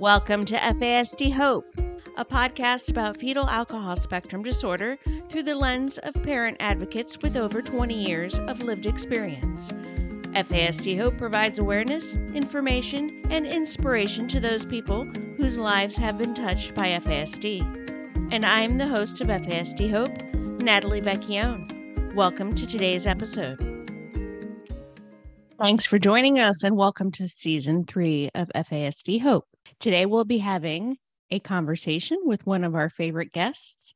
Welcome to FASD Hope, a podcast about fetal alcohol spectrum disorder through the lens of parent advocates with over 20 years of lived experience. FASD Hope provides awareness, information, and inspiration to those people whose lives have been touched by FASD. And I'm the host of FASD Hope, Natalie Vecchione. Welcome to today's episode. Thanks for joining us and welcome to season three of FASD Hope. Today we'll be having a conversation with one of our favorite guests,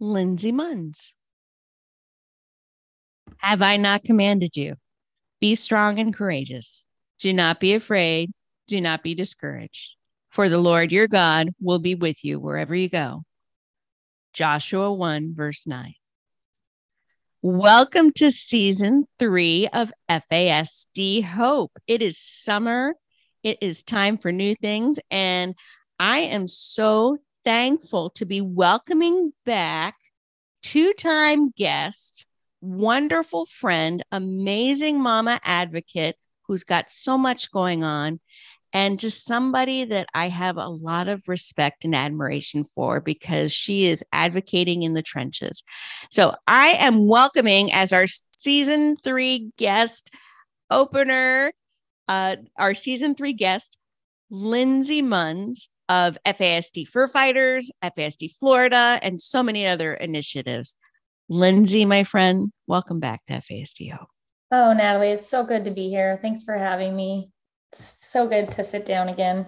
Lindsay Munns. Have I not commanded you? Be strong and courageous. Do not be afraid. Do not be discouraged. For the Lord your God will be with you wherever you go. Joshua 1, verse 9. Welcome to season three of FASD Hope. It is summer. It is time for new things. And I am so thankful to be welcoming back two time guest, wonderful friend, amazing mama advocate who's got so much going on, and just somebody that I have a lot of respect and admiration for because she is advocating in the trenches. So I am welcoming as our season three guest opener, uh, our season three guest, Lindsay Munns of FASD Fur Fighters, FASD Florida, and so many other initiatives. Lindsay, my friend, welcome back to FASD Oh, Natalie, it's so good to be here. Thanks for having me. It's so good to sit down again.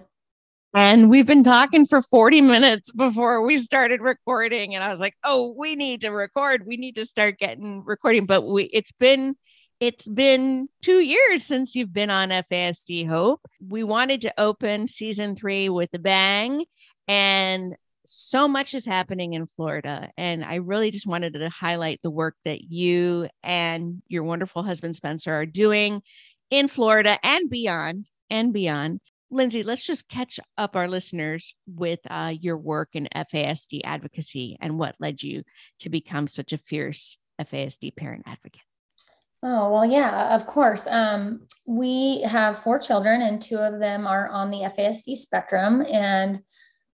And we've been talking for 40 minutes before we started recording. And I was like, oh, we need to record. We need to start getting recording. But we it's been it's been two years since you've been on FASD Hope. We wanted to open season three with a bang. And so much is happening in Florida. And I really just wanted to highlight the work that you and your wonderful husband, Spencer, are doing in Florida and beyond and beyond. Lindsay, let's just catch up our listeners with uh, your work in FASD advocacy and what led you to become such a fierce FASD parent advocate. Oh, well, yeah, of course. Um, we have four children, and two of them are on the FASD spectrum. And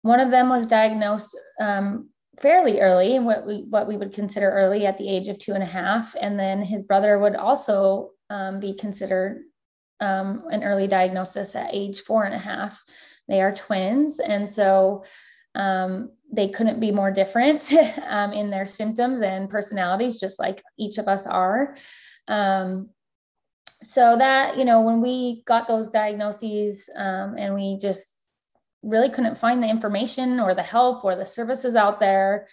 one of them was diagnosed um, fairly early, what we, what we would consider early at the age of two and a half. And then his brother would also um, be considered um, an early diagnosis at age four and a half. They are twins. And so um, they couldn't be more different um, in their symptoms and personalities, just like each of us are. Um, so that, you know, when we got those diagnoses um, and we just really couldn't find the information or the help or the services out there,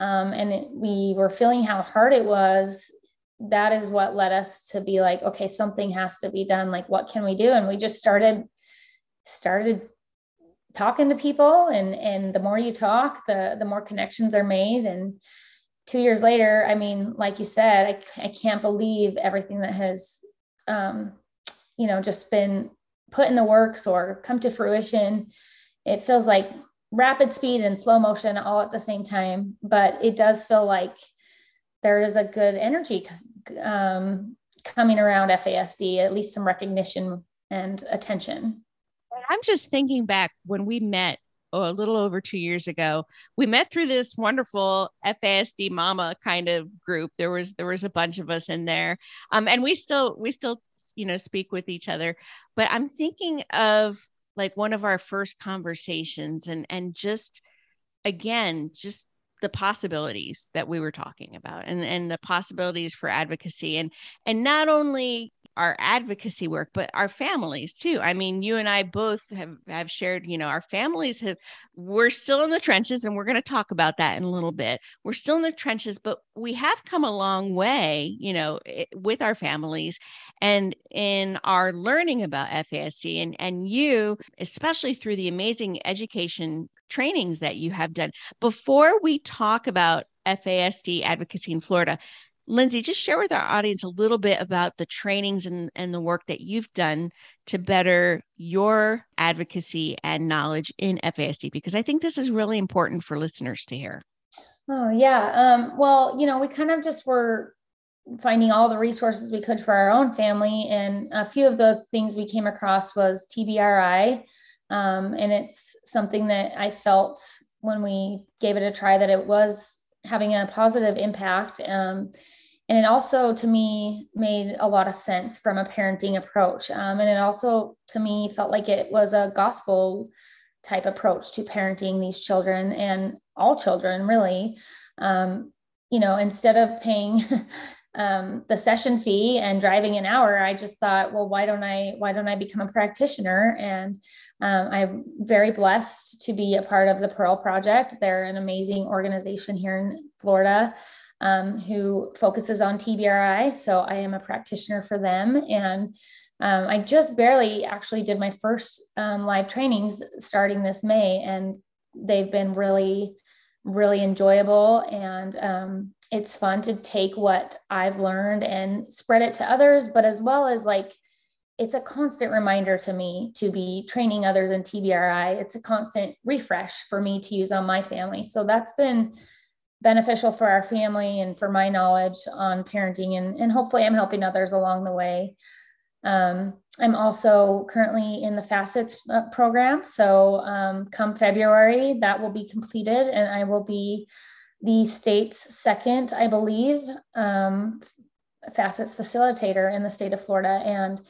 um, and it, we were feeling how hard it was, that is what led us to be like, okay, something has to be done. Like, what can we do? And we just started started talking to people and and the more you talk the the more connections are made and two years later, I mean, like you said, I, I can't believe everything that has, um, you know, just been put in the works or come to fruition. It feels like rapid speed and slow motion all at the same time, but it does feel like there is a good energy um, coming around FASD, at least some recognition and attention. I'm just thinking back when we met oh, a little over two years ago. We met through this wonderful FASD Mama kind of group. There was there was a bunch of us in there, um, and we still we still you know speak with each other. But I'm thinking of like one of our first conversations, and and just again just the possibilities that we were talking about and and the possibilities for advocacy and and not only our advocacy work but our families too. I mean you and i both have have shared you know our families have we're still in the trenches and we're going to talk about that in a little bit. We're still in the trenches but we have come a long way you know eh, with our families and in our learning about fasd and and you especially through the amazing education trainings that you have done. Before we talk about fasd advocacy in florida Lindsay, just share with our audience a little bit about the trainings and, and the work that you've done to better your advocacy and knowledge in FASD, because I think this is really important for listeners to hear. Oh, yeah. Um, well, you know, we kind of just were finding all the resources we could for our own family. And a few of the things we came across was TBRI, Um, and it's something that I felt when we gave it a try that it was having a positive impact. Um, and it also to me made a lot of sense from a parenting approach. Um, and it also to me felt like it was a gospel type approach to parenting these children and all children really. Um, you know instead of paying um, the session fee and driving an hour i just thought well why don't i why don't i become a practitioner? And um, i'm very blessed to be a part of the pearl project. They're an amazing organization here in florida um, who focuses on TBRI. So I am a practitioner for them. And um, I just barely actually did my first um, live trainings starting this May, and they've been really, really enjoyable. And um, it's fun to take what I've learned and spread it to others, but as well as like, it's a constant reminder to me to be training others in TBRI. It's a constant refresh for me to use on my family. So that's been beneficial for our family and for my knowledge on parenting and, and hopefully i'm helping others along the way. Um, i'm also currently in the FASCETS uh, program. So um, come february that will be completed and i will be the state's second i believe um, FASCETS facilitator in the state of florida. And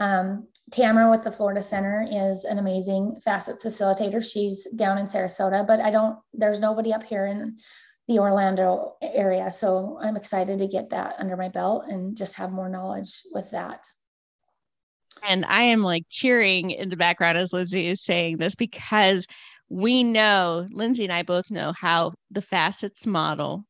um, Tamara with the Florida Center is an amazing FASCETS facilitator. She's down in Sarasota, but I don't, there's nobody up here in the Orlando area. So I'm excited to get that under my belt and just have more knowledge with that. And I am like cheering in the background as Lindsay is saying this because we know, Lindsay and I both know how the FASCETS model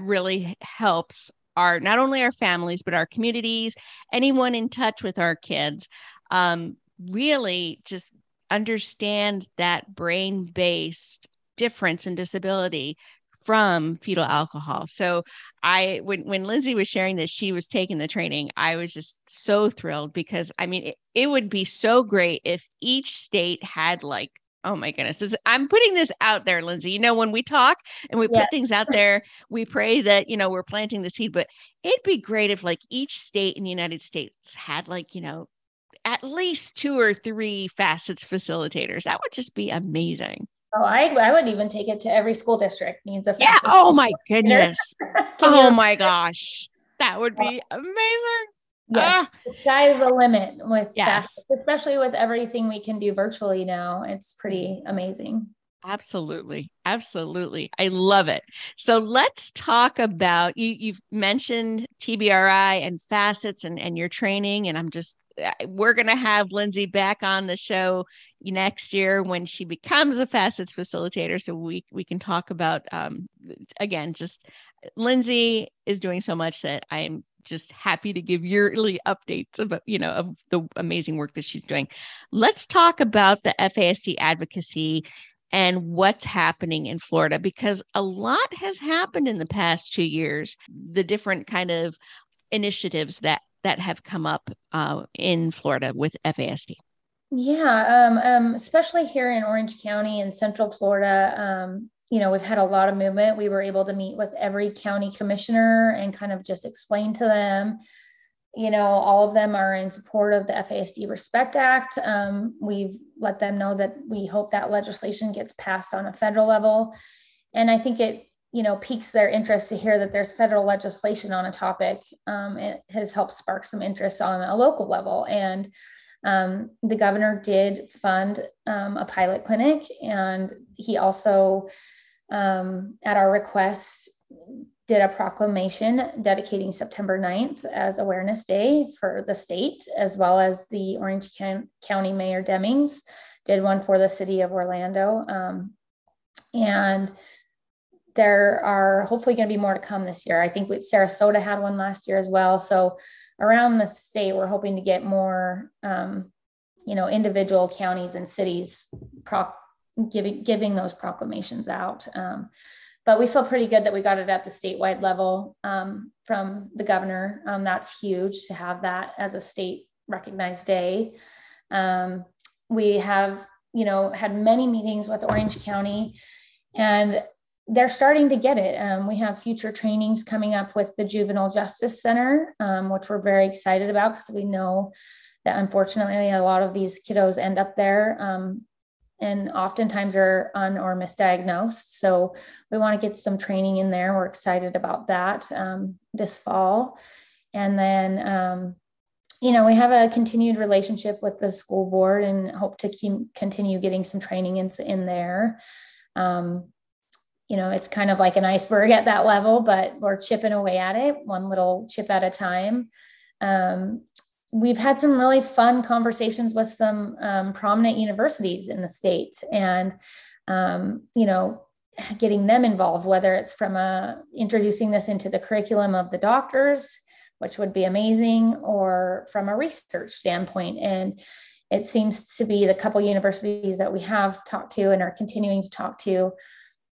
really helps our not only our families but our communities anyone in touch with our kids um, really just understand that brain based difference in disability from fetal alcohol. So I when when Lindsay was sharing this, she was taking the training. I was just so thrilled because I mean it, it would be so great if each state had like Oh my goodness. This, I'm putting this out there, Lindsay. You know, when we talk and we yes. put things out there, we pray that, you know, we're planting the seed, but it'd be great if like each state in the United States had like, you know, at least two or three FASCETS facilitators. That would just be amazing. Oh, I, I would even take it to every school district needs a yeah. Oh my goodness. oh my gosh. That would be amazing. Yes. Ah. The sky is the limit with yes. especially with everything we can do virtually now. It's pretty amazing. Absolutely. Absolutely. I love it. So let's talk about you you've mentioned TBRI and FASCETS and and your training and I'm just we're going to have Lindsay back on the show next year when she becomes a FASCETS facilitator so we we can talk about um, again just Lindsay is doing so much that I'm just happy to give yearly updates about you know of the amazing work that she's doing. Let's talk about the FASD advocacy and what's happening in Florida because a lot has happened in the past 2 years. The different kind of initiatives that that have come up uh, in Florida with FASD? Yeah, um, um, especially here in Orange County and Central Florida, um, you know, we've had a lot of movement. We were able to meet with every county commissioner and kind of just explain to them, you know, all of them are in support of the FASD Respect Act. Um, we've let them know that we hope that legislation gets passed on a federal level. And I think it you know piques their interest to hear that there's federal legislation on a topic um, it has helped spark some interest on a local level. And um, the governor did fund um, a pilot clinic and he also um, at our request did a proclamation dedicating september 9th as awareness day for the state as well as the orange county mayor demings did one for the city of orlando um, and there are hopefully going to be more to come this year. I think Sarasota had one last year as well. So around the state, we're hoping to get more, um, you know, individual counties and cities pro- giving giving those proclamations out. Um, but we feel pretty good that we got it at the statewide level um, from the governor. Um, that's huge to have that as a state recognized day. Um, we have, you know, had many meetings with Orange County and they're starting to get it. Um, we have future trainings coming up with the Juvenile Justice Center, um, which we're very excited about because we know that unfortunately a lot of these kiddos end up there. Um, and oftentimes are un or misdiagnosed. So we want to get some training in there. We're excited about that um, this fall. And then, um, you know, we have a continued relationship with the school board and hope to keep, continue getting some training in, in there. Um, you know, it's kind of like an iceberg at that level, but we're chipping away at it one little chip at a time. Um, we've had some really fun conversations with some um, prominent universities in the state and um, you know getting them involved whether it's from uh, introducing this into the curriculum of the doctors which would be amazing or from a research standpoint and it seems to be the couple universities that we have talked to and are continuing to talk to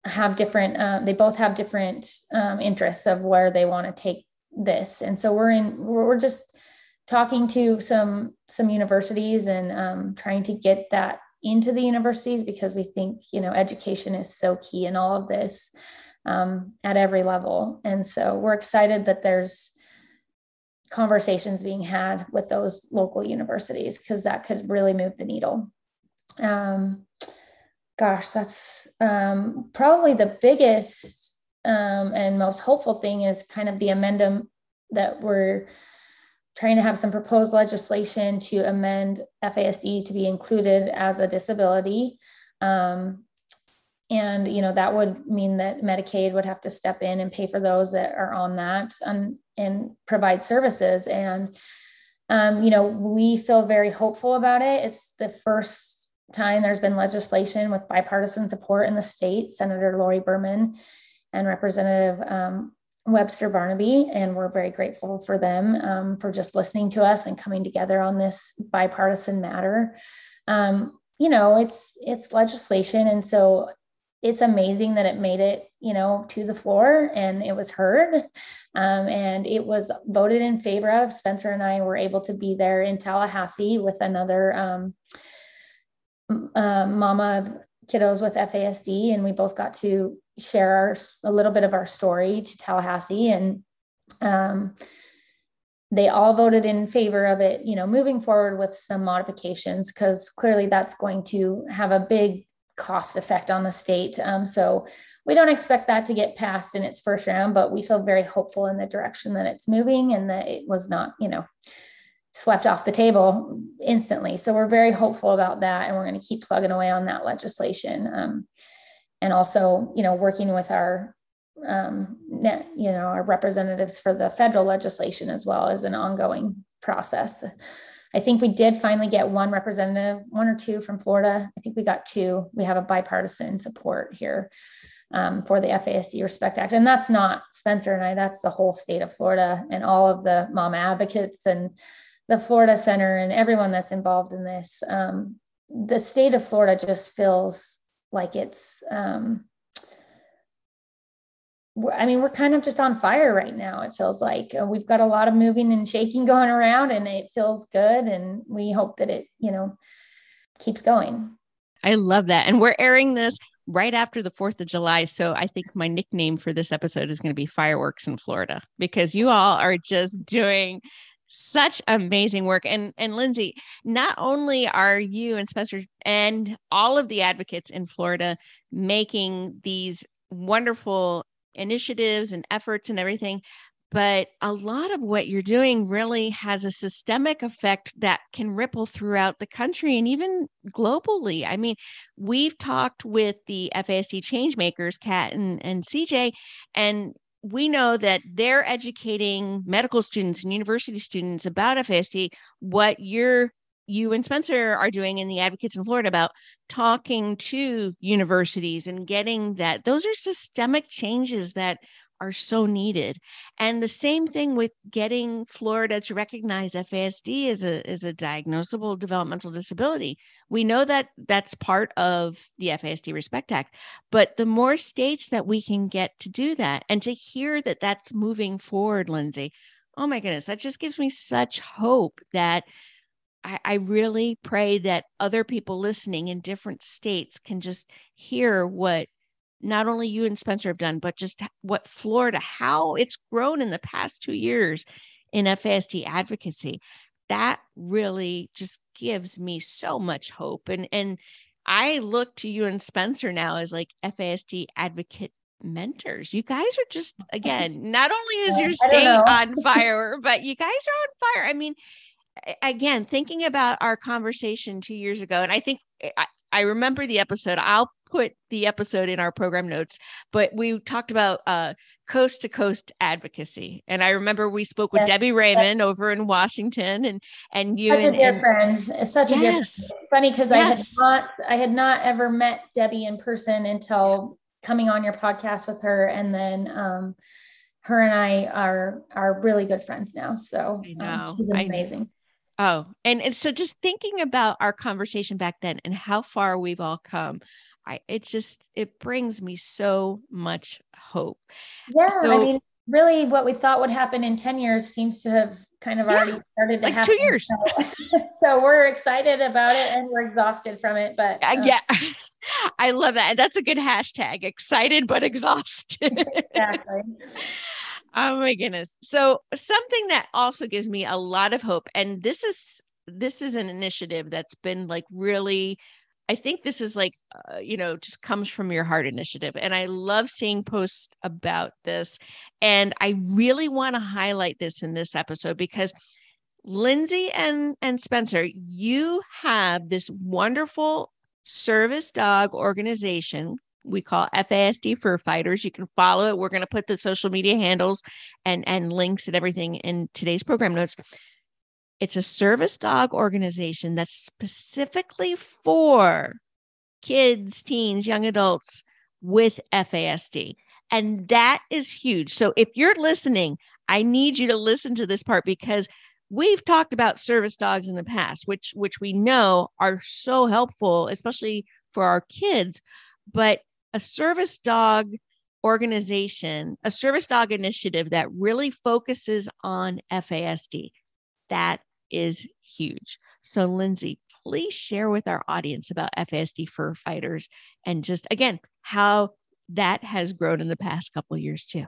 have different um, they both have different um, interests of where they want to take this. And so we're in we're just talking to some some universities and um, trying to get that into the universities because we think you know education is so key in all of this um, at every level. And so we're excited that there's conversations being had with those local universities because that could really move the needle. Um, gosh that's um, probably the biggest um, and most hopeful thing is kind of the amendment that we're trying to have some proposed legislation to amend FASD to be included as a disability. Um, and you know that would mean that Medicaid would have to step in and pay for those that are on that and, and provide services. And um, you know we feel very hopeful about it. It's the first time there's been legislation with bipartisan support in the state. Senator Lori Berman and Representative um, Webster Barnaby, and we're very grateful for them um, for just listening to us and coming together on this bipartisan matter. Um, you know, it's it's legislation, and so it's amazing that it made it, you know, to the floor and it was heard, um, and it was voted in favor of. Spencer and I were able to be there in Tallahassee with another um, uh, mama of kiddos with FASD, and we both got to share our, a little bit of our story to Tallahassee, and um, they all voted in favor of it. You know, moving forward with some modifications because clearly that's going to have a big cost effect on the state. Um, so we don't expect that to get passed in its first round, but we feel very hopeful in the direction that it's moving and that it was not, you know, swept off the table instantly. So we're very hopeful about that, and we're going to keep plugging away on that legislation. Um, and also, you know, working with our, um, you know, our representatives for the federal legislation as well as an ongoing process. I think we did finally get one representative, one or two from Florida. I think we got two. We have a bipartisan support here um, for the FASD Respect Act. And that's not Spencer and I, that's the whole state of Florida and all of the mom advocates and the Florida Center and everyone that's involved in this. Um, the state of Florida just feels like it's, um, I mean, we're kind of just on fire right now. It feels like uh, we've got a lot of moving and shaking going around, and it feels good. And we hope that it, you know, keeps going. I love that. And we're airing this right after the 4th of July. So I think my nickname for this episode is going to be Fireworks in Florida because you all are just doing such amazing work and and lindsay not only are you and spencer and all of the advocates in florida making these wonderful initiatives and efforts and everything but a lot of what you're doing really has a systemic effect that can ripple throughout the country and even globally. I mean, we've talked with the FASD changemakers, Kat and, and CJ, and we know that they're educating medical students and university students about FASD, what you're you and Spencer are doing in the advocates in Florida about talking to universities and getting that those are systemic changes that are so needed. And the same thing with getting Florida to recognize FASD as a, as a diagnosable developmental disability. We know that that's part of the FASD Respect Act, but the more states that we can get to do that and to hear that that's moving forward, Lindsay, oh my goodness, that just gives me such hope that I, I really pray that other people listening in different states can just hear what not only you and Spencer have done, but just what Florida, how it's grown in the past two years in FASD advocacy. That really just gives me so much hope. And and I look to you and Spencer now as like FASD advocate mentors. You guys are just again, not only is your state on fire, but you guys are on fire. I mean, again, thinking about our conversation two years ago, and I think eh, I, I remember the episode. I'll put the episode in our program notes, but we talked about uh, coast to coast advocacy. And I remember we spoke with yes, Debbie Raymond yes. over in Washington and, and you. Such and, a dear and, friend. Such yes. a dear friend. Funny because I had not, I had not ever met Debbie in person until coming on your podcast with her. And then, um, her and I are, are really good friends now. So um, she's amazing. Oh, and, and so just thinking about our conversation back then and how far we've all come, I it just it brings me so much hope. Yeah, so, I mean, really, what we thought would happen in ten years seems to have kind of already started to like happen. Two years. So, so, we're excited about it and we're exhausted from it. But uh, uh yeah, I love that. That's a good hashtag: excited but exhausted. exactly. Oh my goodness. So something that also gives me a lot of hope and this is this is an initiative that's been like really I think this is like uh, you know just comes from your heart initiative and I love seeing posts about this and I really want to highlight this in this episode because Lindsay and and Spencer you have this wonderful service dog organization we call FASD Fur Fighters. You can follow it. We're going to put the social media handles and, and links and everything in today's program notes. It's a service dog organization that's specifically for kids, teens, young adults with FASD. And that is huge. So if you're listening, I need you to listen to this part because we've talked about service dogs in the past, which which we know are so helpful, especially for our kids. But a service dog organization, a service dog initiative that really focuses on FASD. That is huge. So, Lindsay, please share with our audience about FASD fur fighters and just again how that has grown in the past couple years too.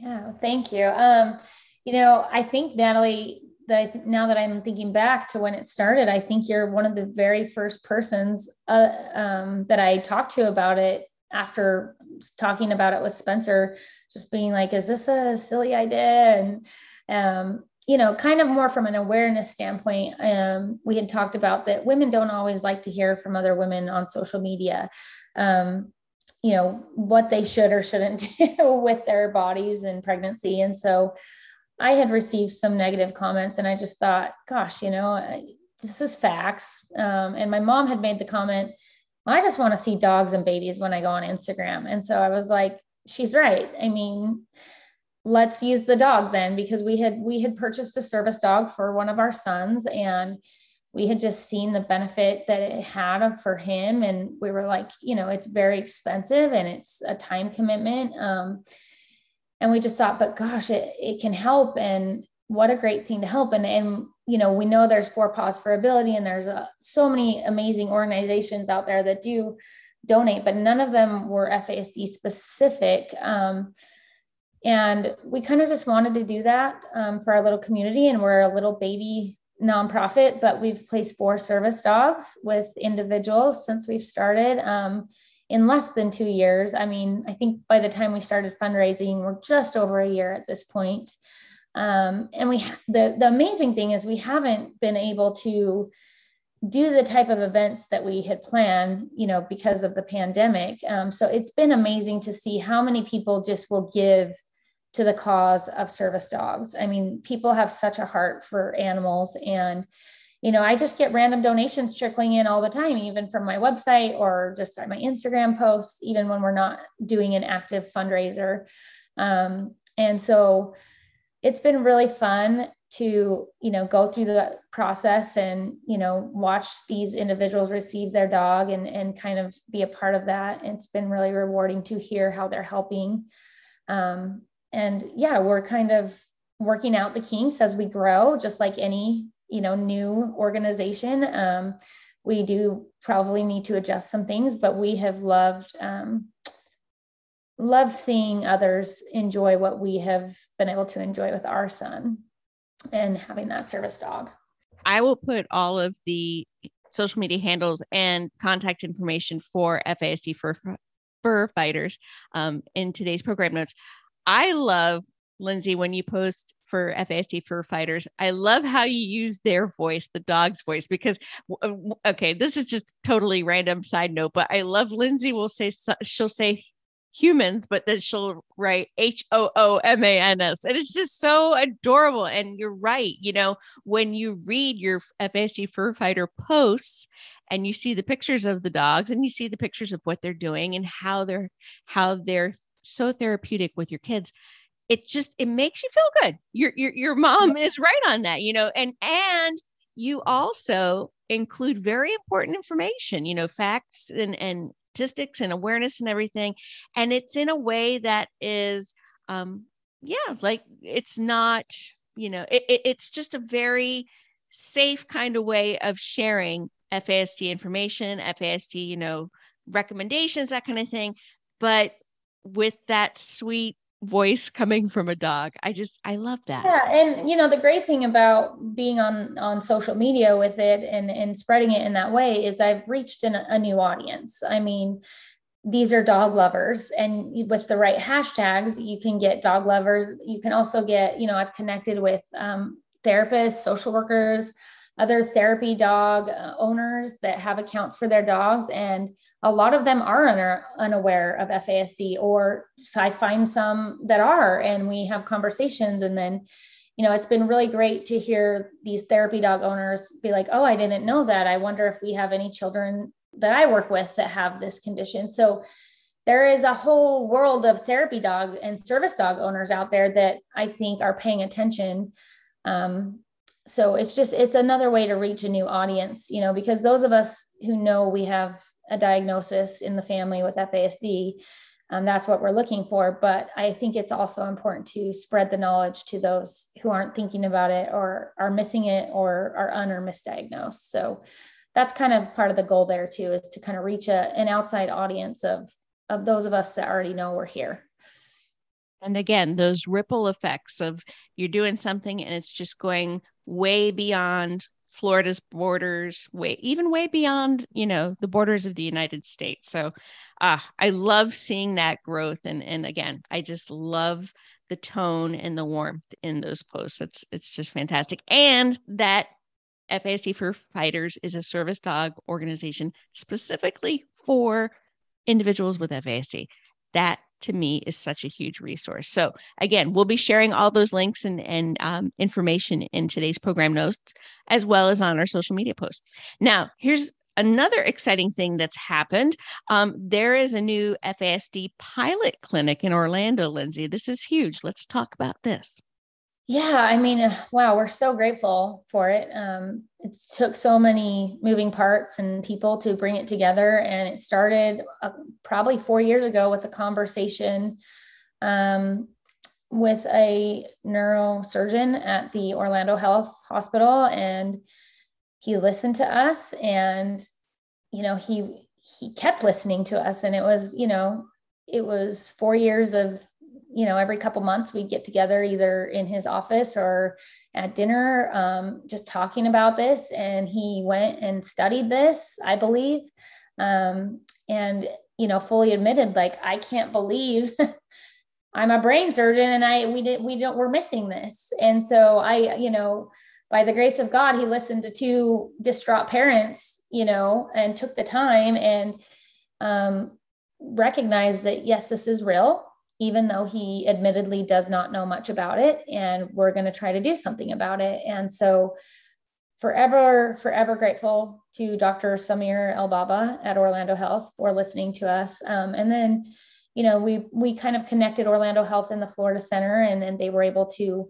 Yeah, thank you. Um, you know, I think Natalie, that I think now that I'm thinking back to when it started, I think you're one of the very first persons uh, um, that I talked to about it after talking about it with Spencer, just being like, is this a silly idea? And, um, you know, kind of more from an awareness standpoint, um, we had talked about that women don't always like to hear from other women on social media, um, you know, what they should or shouldn't do with their bodies and pregnancy. And so I had received some negative comments, and I just thought, gosh, you know, this is facts. Um, and my mom had made the comment, I just want to see dogs and babies when I go on Instagram. And so I was like, she's right. I mean, let's use the dog then because we had we had purchased a service dog for one of our sons and we had just seen the benefit that it had for him and we were like you know it's very expensive and it's a time commitment um, and we just thought but gosh it, it can help and what a great thing to help and and you know, we know there's Four Paws for Ability, and there's uh, so many amazing organizations out there that do donate, but none of them were FASD specific. Um, and we kind of just wanted to do that um, for our little community, and we're a little baby nonprofit, but we've placed four service dogs with individuals since we've started. Um, in less than two years. I mean, I think by the time we started fundraising, we're just over a year at this point. Um, and we the the amazing thing is we haven't been able to do the type of events that we had planned, you know, because of the pandemic. Um, so it's been amazing to see how many people just will give to the cause of service dogs. I mean, people have such a heart for animals and you know, I just get random donations trickling in all the time, even from my website or just my Instagram posts, even when we're not doing an active fundraiser. Um, and so it's been really fun to you know go through the process and you know watch these individuals receive their dog and and kind of be a part of that. It's been really rewarding to hear how they're helping. Um, and yeah we're kind of working out the kinks as we grow just like any you know new organization. Um, we do probably need to adjust some things but we have loved um, love seeing others enjoy what we have been able to enjoy with our son and having that service dog. I will put all of the social media handles and contact information for FASD for fur fighters um, in today's program notes. I love Lindsay, when you post for FASD fur fighters, I love how you use their voice, the dog's voice, because okay, this is just totally random side note, but I love Lindsay will say she'll say humans, but then she'll write H O O M A N S. And it's just so adorable. And you're right. You know, when you read your FASD fur fighter posts and you see the pictures of the dogs and you see the pictures of what they're doing and how they're how they're so therapeutic with your kids it just it makes you feel good your your, your mom is right on that you know and and you also include very important information you know facts and and statistics and awareness and everything. And it's in a way that is um yeah like it's not you know it, it, it's just a very safe kind of way of sharing FASD information FASD you know recommendations that kind of thing. But with that sweet voice coming from a dog. I just I love that. Yeah, and you know the great thing about being on on social media with it and and spreading it in that way is I've reached an, a new audience. I mean, these are dog lovers and with the right hashtags you can get dog lovers you can also get you know i've connected with um, therapists social workers other therapy dog uh, owners that have accounts for their dogs and a lot of them are un- unaware of FASD or I find some that are and we have conversations and then you know it's been really great to hear these therapy dog owners be like oh I didn't know that. I wonder if we have any children that I work with that have this condition. So there is a whole world of therapy dog and service dog owners out there that I think are paying attention um, so it's just it's another way to reach a new audience you know because those of us who know we have a diagnosis in the family with FASD um, that's what we're looking for. But i think it's also important to spread the knowledge to those who aren't thinking about it or are missing it or are un or misdiagnosed. So that's kind of part of the goal there too is to kind of reach a, an outside audience of of those of us that already know we're here and again those ripple effects of you're doing something and it's just going way beyond Florida's borders, way even way beyond, you know, the borders of the United States. So uh, I love seeing that growth. And and again, I just love the tone and the warmth in those posts. It's it's just fantastic. And that FASD fur fighters is a service dog organization specifically for individuals with FASD. That to me is such a huge resource. So again, we'll be sharing all those links and, and um, information in today's program notes, as well as on our social media posts. Now, here's another exciting thing that's happened. Um, there is a new FASD pilot clinic in Orlando, Lindsay. This is huge. Let's talk about this. Yeah, I mean, uh, wow, we're so grateful for it. Um, it took so many moving parts and people to bring it together. And it started uh, probably four years ago with a conversation um, with a neurosurgeon at the Orlando Health Hospital. And he listened to us and, you know, he, he kept listening to us. And it was, you know, it was four years of you know, every couple months we'd get together either in his office or at dinner, um, just talking about this. And he went and studied this, I believe. Um, and, you know, fully admitted, like, I can't believe I'm a brain surgeon and I, we did, we don't, we're missing this. And so I, you know, by the grace of God, he listened to two distraught parents, you know, and took the time and, um, recognized that yes, this is real even though he admittedly does not know much about it and we're going to try to do something about it. And so forever forever grateful to dr samer elbabaa at orlando health for listening to us. Um, and then you know we we kind of connected orlando health and the florida center and, and they were able to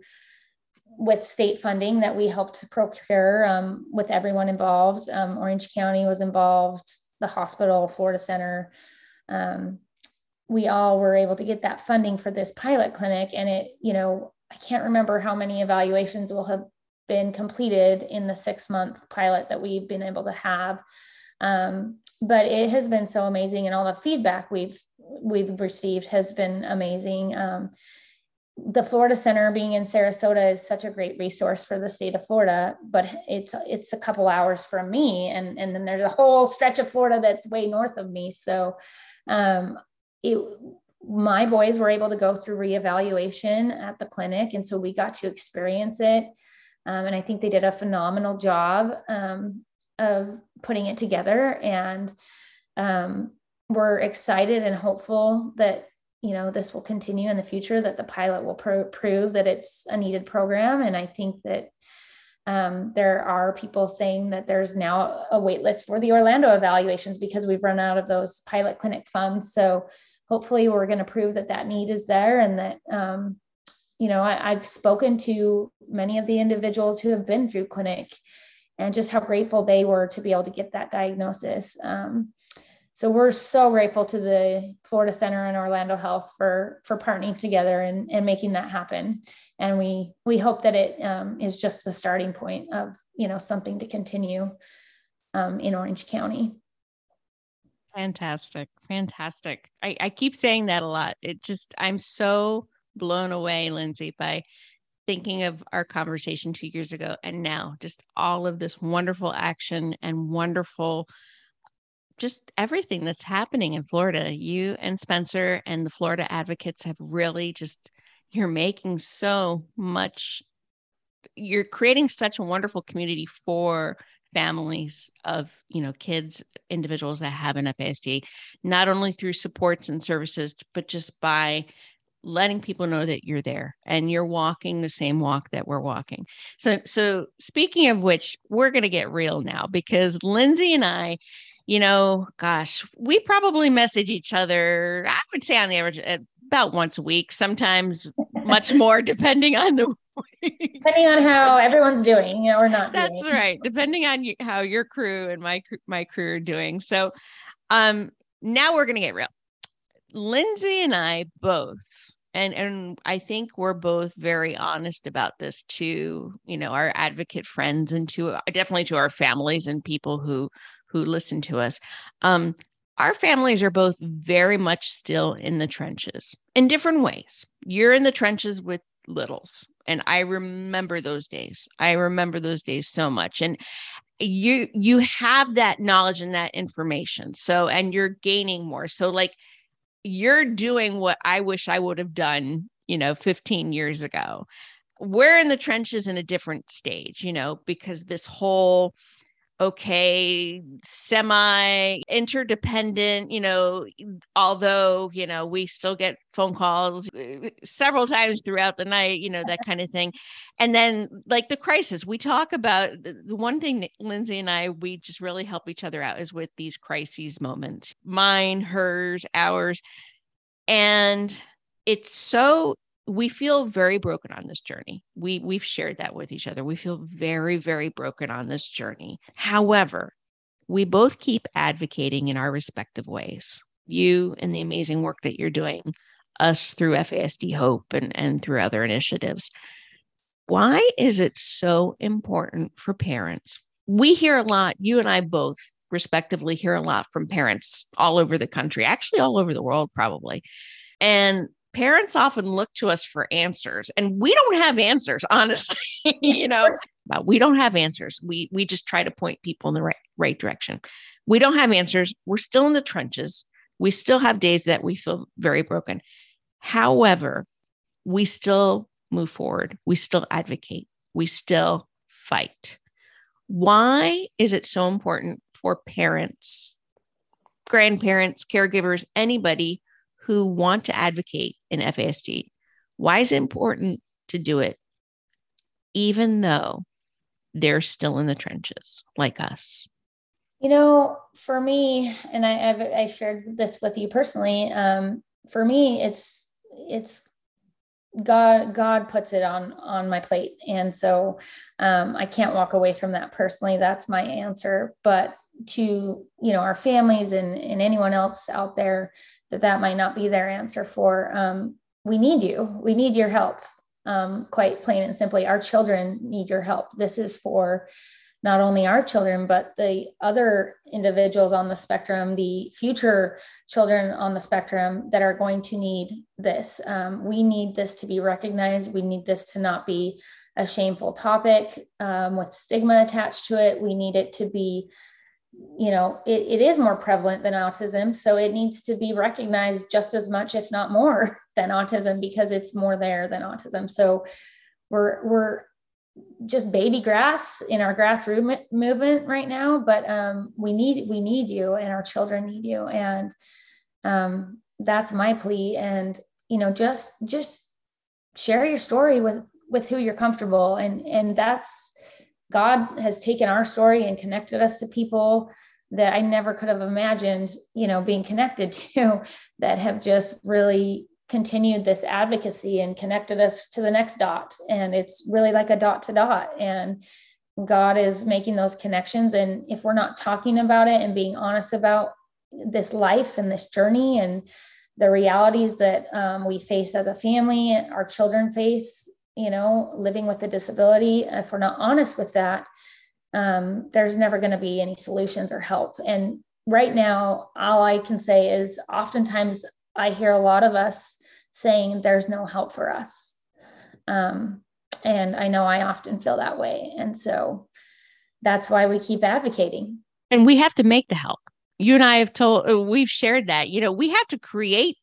with state funding that we helped procure um, with everyone involved um, orange county was involved the hospital florida center um, we all were able to get that funding for this pilot clinic. And it you know i can't remember how many evaluations will have been completed in the six month pilot that we've been able to have. Um, but it has been so amazing and all the feedback we've we've received has been amazing. Um, the Florida Center being in Sarasota is such a great resource for the state of Florida, but it's it's a couple hours from me, and and then there's a whole stretch of Florida that's way north of me. So, um, it my boys were able to go through reevaluation at the clinic, and so we got to experience it, um, and I think they did a phenomenal job um, of putting it together, and um, we're excited and hopeful that you know this will continue in the future that the pilot will pro- prove that it's a needed program. And i think that um, there are people saying that there's now a wait list for the orlando evaluations because we've run out of those pilot clinic funds. So hopefully we're going to prove that that need is there and that um, you know I, i've spoken to many of the individuals who have been through clinic and just how grateful they were to be able to get that diagnosis um, so we're so grateful to the Florida Center and Orlando Health for for partnering together and, and making that happen. And we we hope that it um, is just the starting point of you know something to continue um, in Orange County. Fantastic, fantastic. I, I keep saying that a lot. It just I'm so blown away, Lindsay, by thinking of our conversation two years ago and now just all of this wonderful action and wonderful just everything that's happening in Florida. You and Spencer and the Florida advocates have really just, you're making so much, you're creating such a wonderful community for families of you know kids individuals that have an FASD not only through supports and services but just by letting people know that you're there and you're walking the same walk that we're walking. So so speaking of which we're going to get real now because Lindsay and I you know, gosh, we probably message each other, I would say on the average eh, about once a week, sometimes much more depending on the. Depending on how everyone's doing, you know, or not. That's doing. right. Depending on you, how your crew and my my crew are doing. So, um, now we're gonna get real. Lindsay and I both, and and I think we're both very honest about this to you know our advocate friends and to definitely to our families and people who who listen to us. Um, our families are both very much still in the trenches in different ways. You're in the trenches with littles, and I remember those days. I remember those days so much. And you you have that knowledge and that information. So and you're gaining more. So like you're doing what I wish I would have done, you know, 15 years ago. We're in the trenches in a different stage, you know, because this whole okay, semi interdependent, you know, although, you know, we still get phone calls uh, several times throughout the night, you know, that kind of thing. And then, like the crisis, we talk about the one thing Lindsay and I, we just really help each other out is with these crises moments mine, hers, ours. And it's so we feel very broken on this journey. We we've shared that with each other. We feel very very broken on this journey. However, we both keep advocating in our respective ways. You and the amazing work that you're doing, us through FASD Hope and and through other initiatives. Why is it so important for parents? We hear a lot, you and I both respectively hear a lot from parents all over the country, actually all over the world probably. And parents often look to us for answers and we don't have answers honestly you know but we don't have answers. We we just try to point people in the right right direction. We don't have answers. We're still in the trenches. We still have days that we feel very broken. However we still move forward. We still advocate. We still fight. Why is it so important for parents grandparents caregivers anybody who want to advocate in FASD. Why is it important to do it, even though they're still in the trenches like us? You know, for me, and I, I've I shared this with you personally. Um, for me, it's it's God God puts it on on my plate, and so um, I can't walk away from that personally. That's my answer. But to you know our families and, and anyone else out there that that might not be their answer for um, we need you we need your help um, quite plain and simply our children need your help this is for not only our children, but the other individuals on the spectrum, the future children on the spectrum that are going to need this. Um, we need this to be recognized. We need this to not be a shameful topic um, with stigma attached to it. We need it to be, you know, it, it is more prevalent than autism. So it needs to be recognized just as much, if not more, than autism because it's more there than autism. So we're, we're, just baby grass in our grassroots movement right now but um, we need we need you and our children need you and um, that's my plea and you know just just share your story with with who you're comfortable and and that's god has taken our story and connected us to people that i never could have imagined you know being connected to that have just really continued this advocacy and connected us to the next dot. And it's really like a dot to dot. And God is making those connections. And if we're not talking about it and being honest about this life and this journey and the realities that um, we face as a family, our children face, you know, living with a disability, if we're not honest with that, um, there's never going to be any solutions or help. And right now, all I can say is oftentimes I hear a lot of us saying there's no help for us. Um, and I know I often feel that way. And so that's why we keep advocating. And we have to make the help. You and I have told, we've shared that, you know, we have to create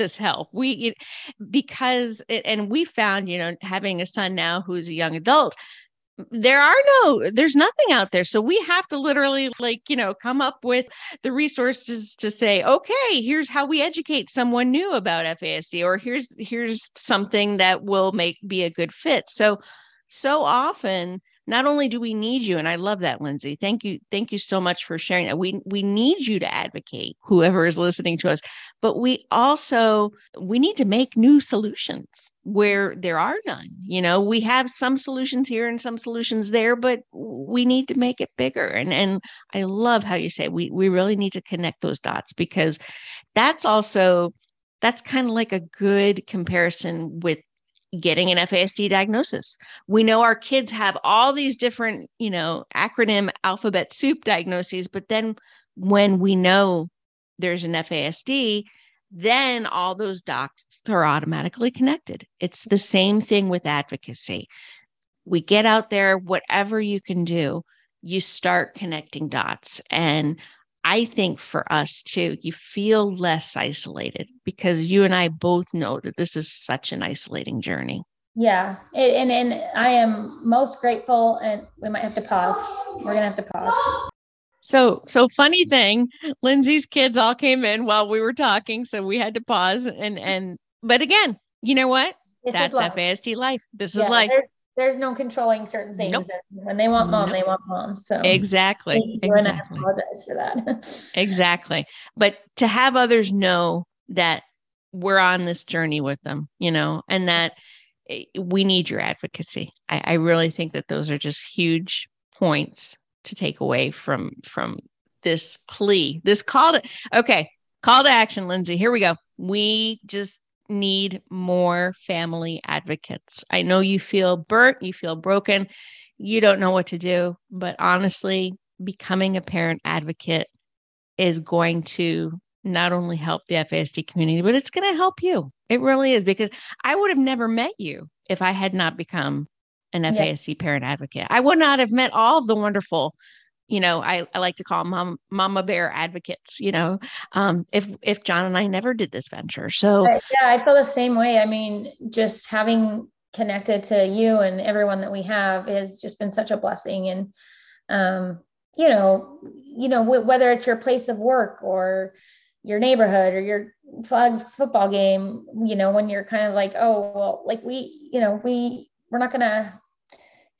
this help. We, because, and we found, you know, having a son now who's a young adult, there are no there's nothing out there so we have to literally like you know come up with the resources to say okay here's how we educate someone new about FASD or here's here's something that will make be a good fit so so often not only do we need you and i love that lindsay thank you thank you so much for sharing that. We we need you to advocate whoever is listening to us but we also we need to make new solutions where there are none you know? We have some solutions here and some solutions there but we need to make it bigger and and i love how you say we we really need to connect those dots because that's also that's kind of like a good comparison with getting an FASD diagnosis. We know our kids have all these different, you know, acronym alphabet soup diagnoses, but then when we know there's an FASD, then all those docs are automatically connected. It's the same thing with advocacy. We get out there, whatever you can do, you start connecting dots. And I think for us too, you feel less isolated because you and I both know that this is such an isolating journey. Yeah. And, and, and I am most grateful and we might have to pause. We're going to have to pause. So, so funny thing, Lindsay's kids all came in while we were talking. So we had to pause and, and, but again, you know what? This That's FASD life. This yeah, is life there's no controlling certain things. Nope. When they want mom, nope. they want mom. So exactly, exactly. I apologize for that. exactly, but to have others know that we're on this journey with them, you know, and that eh, we need your advocacy. I, I really think that those are just huge points to take away from from this plea, this call to okay, call to action, Lindsay. Here we go. We just need more family advocates. I know you feel burnt, you feel broken, you don't know what to do, but honestly, becoming a parent advocate is going to not only help the FASD community, but it's going to help you. It really is because I would have never met you if I had not become an FASD yeah. parent advocate. I would not have met all of the wonderful you know, I, I like to call mom mama bear advocates, you know, um, if if John and I never did this venture. So yeah, I feel the same way. I mean, just having connected to you and everyone that we have has just been such a blessing. And um, you know, you know, w- whether it's your place of work or your neighborhood or your flag football game, you know, when you're kind of like, oh well, like we, you know, we we're not gonna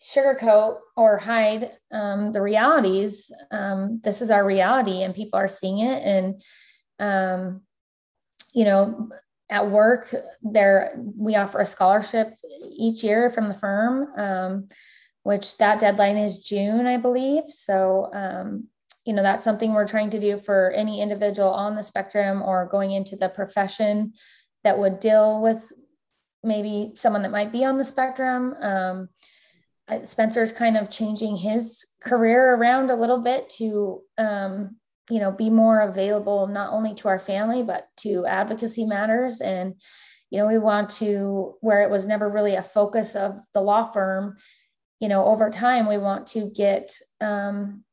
sugarcoat or hide um, the realities. Um, this is our reality, and people are seeing it. And um, you know, at work, there we offer a scholarship each year from the firm, um, which that deadline is June, I believe. So. Um, you know that's something we're trying to do for any individual on the spectrum or going into the profession that would deal with maybe someone that might be on the spectrum um, Spencer's kind of changing his career around a little bit to, um, you know, be more available not only to our family but to advocacy matters. And you know, we want to where it was never really a focus of the law firm. You know, over time, we want to get um,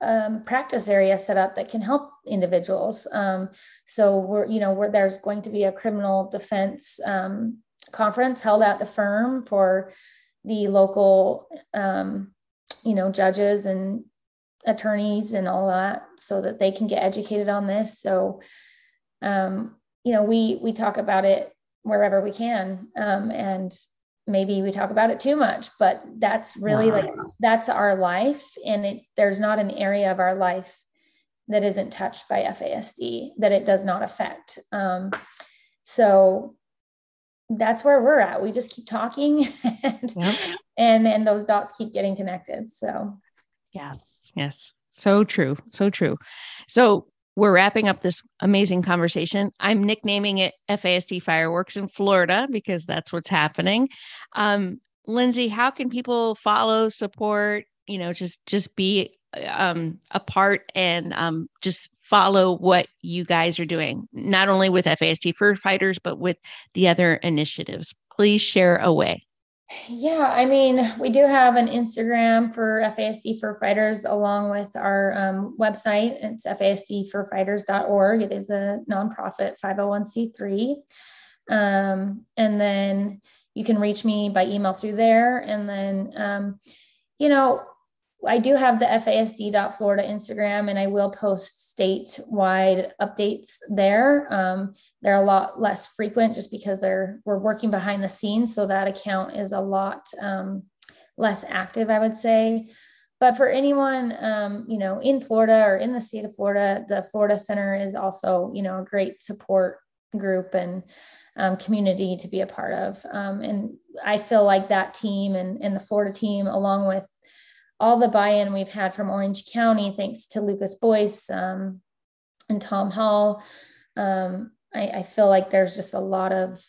um, practice area set up that can help individuals. Um, so we're, you know, where there's going to be a criminal defense um, conference held at the firm for the local, um, you know, judges and attorneys and all that, so that they can get educated on this. So, um, you know, we we talk about it wherever we can, um, and maybe we talk about it too much, but that's really wow. like that's our life, and it there's not an area of our life that isn't touched by FASD that it does not affect. Um, so that's where we're at. We just keep talking and, yep. and and those dots keep getting connected. So yes, yes. So true. So true. So we're wrapping up this amazing conversation. I'm nicknaming it FASD fireworks in Florida because that's what's happening. Um, Lindsay, how can people follow, support, you know, just just be um, a part and um, just follow what you guys are doing, not only with FASD Fur Fighters, but with the other initiatives. Please share away. Yeah, I mean, we do have an Instagram for FASD Fur Fighters along with our um, website. It's fasdfurfighters.org. It is a nonprofit 501c3. Um, and then you can reach me by email through there. And then, um, you know, I do have the FASD.Florida Instagram and I will post statewide updates there. Um, they're a lot less frequent just because they're we're working behind the scenes. So that account is a lot um, less active, I would say. But for anyone, um, you know, in Florida or in the state of Florida, the Florida Center is also, you know, a great support group and um, community to be a part of. Um, and I feel like that team and, and the Florida team, along with all the buy-in we've had from Orange County, thanks to Lucas Boyce um, and Tom Hall. Um, I, I feel like there's just a lot of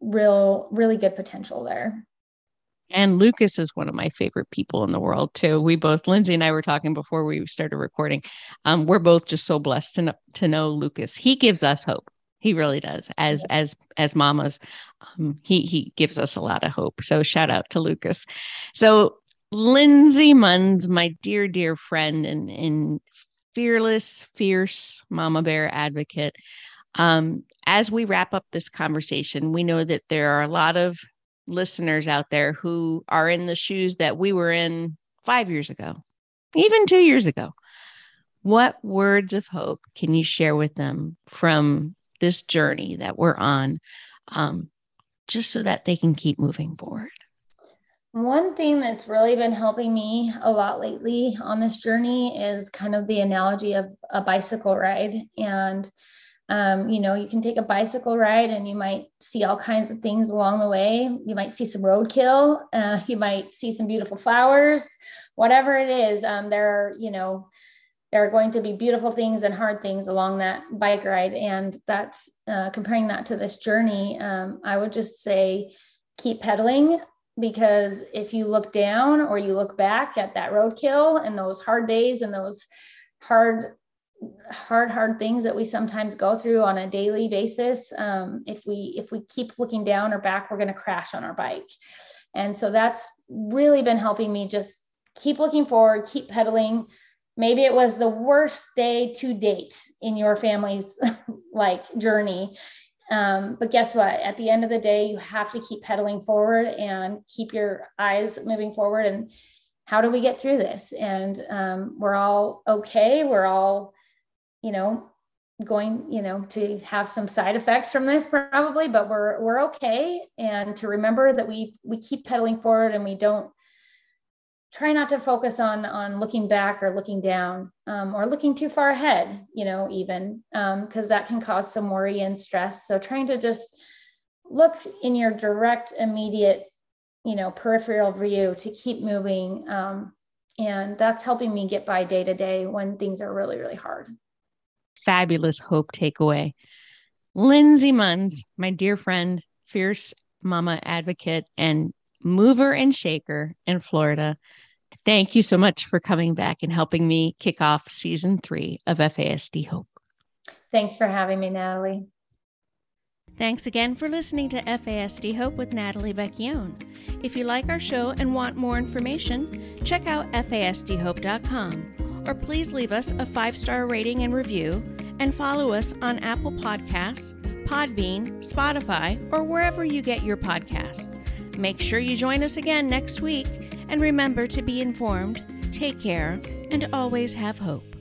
real, really good potential there. And Lucas is one of my favorite people in the world too. We both, Lindsay and I were talking before we started recording. Um, we're both just so blessed to know, to know Lucas. He gives us hope. He really does. As yeah. as as mamas, um, he he gives us a lot of hope. So shout out to Lucas. So Lindsay Munns, my dear, dear friend and, and fearless, fierce mama bear advocate. Um, as we wrap up this conversation, we know that there are a lot of listeners out there who are in the shoes that we were in five years ago, even two years ago. What words of hope can you share with them from this journey that we're on, um, just so that they can keep moving forward? One thing that's really been helping me a lot lately on this journey is kind of the analogy of a bicycle ride. And, um, you know, you can take a bicycle ride and you might see all kinds of things along the way. You might see some roadkill, uh, you might see some beautiful flowers, whatever it is. Um, there are, you know, there are going to be beautiful things and hard things along that bike ride. And that's uh, comparing that to this journey, um, I would just say keep pedaling because if you look down or you look back at that roadkill and those hard days and those hard hard hard things that we sometimes go through on a daily basis um, if we if we keep looking down or back we're going to crash on our bike. And so that's really been helping me just keep looking forward keep pedaling. Maybe it was the worst day to date in your family's like journey um, but guess what? At the end of the day, you have to keep pedaling forward and keep your eyes moving forward. And how do we get through this? And um, we're all okay. We're all, you know, going, you know, to have some side effects from this probably, but we're we're okay. And to remember that we we keep pedaling forward and we don't try not to focus on on looking back or looking down um, or looking too far ahead you know even because um, that can cause some worry and stress. So trying to just look in your direct immediate you know peripheral view to keep moving um, and that's helping me get by day to day when things are really really hard. Fabulous hope takeaway. Lindsay munns my dear friend fierce mama advocate and mover and shaker in Florida. Thank you so much for coming back and helping me kick off season three of FASD Hope. Thanks for having me, Natalie. Thanks again for listening to FASD Hope with Natalie Vecchione. If you like our show and want more information, check out fasdhope.com or please leave us a five star rating and review and follow us on Apple Podcasts, Podbean, Spotify, or wherever you get your podcasts. Make sure you join us again next week and remember to be informed, take care, and always have hope.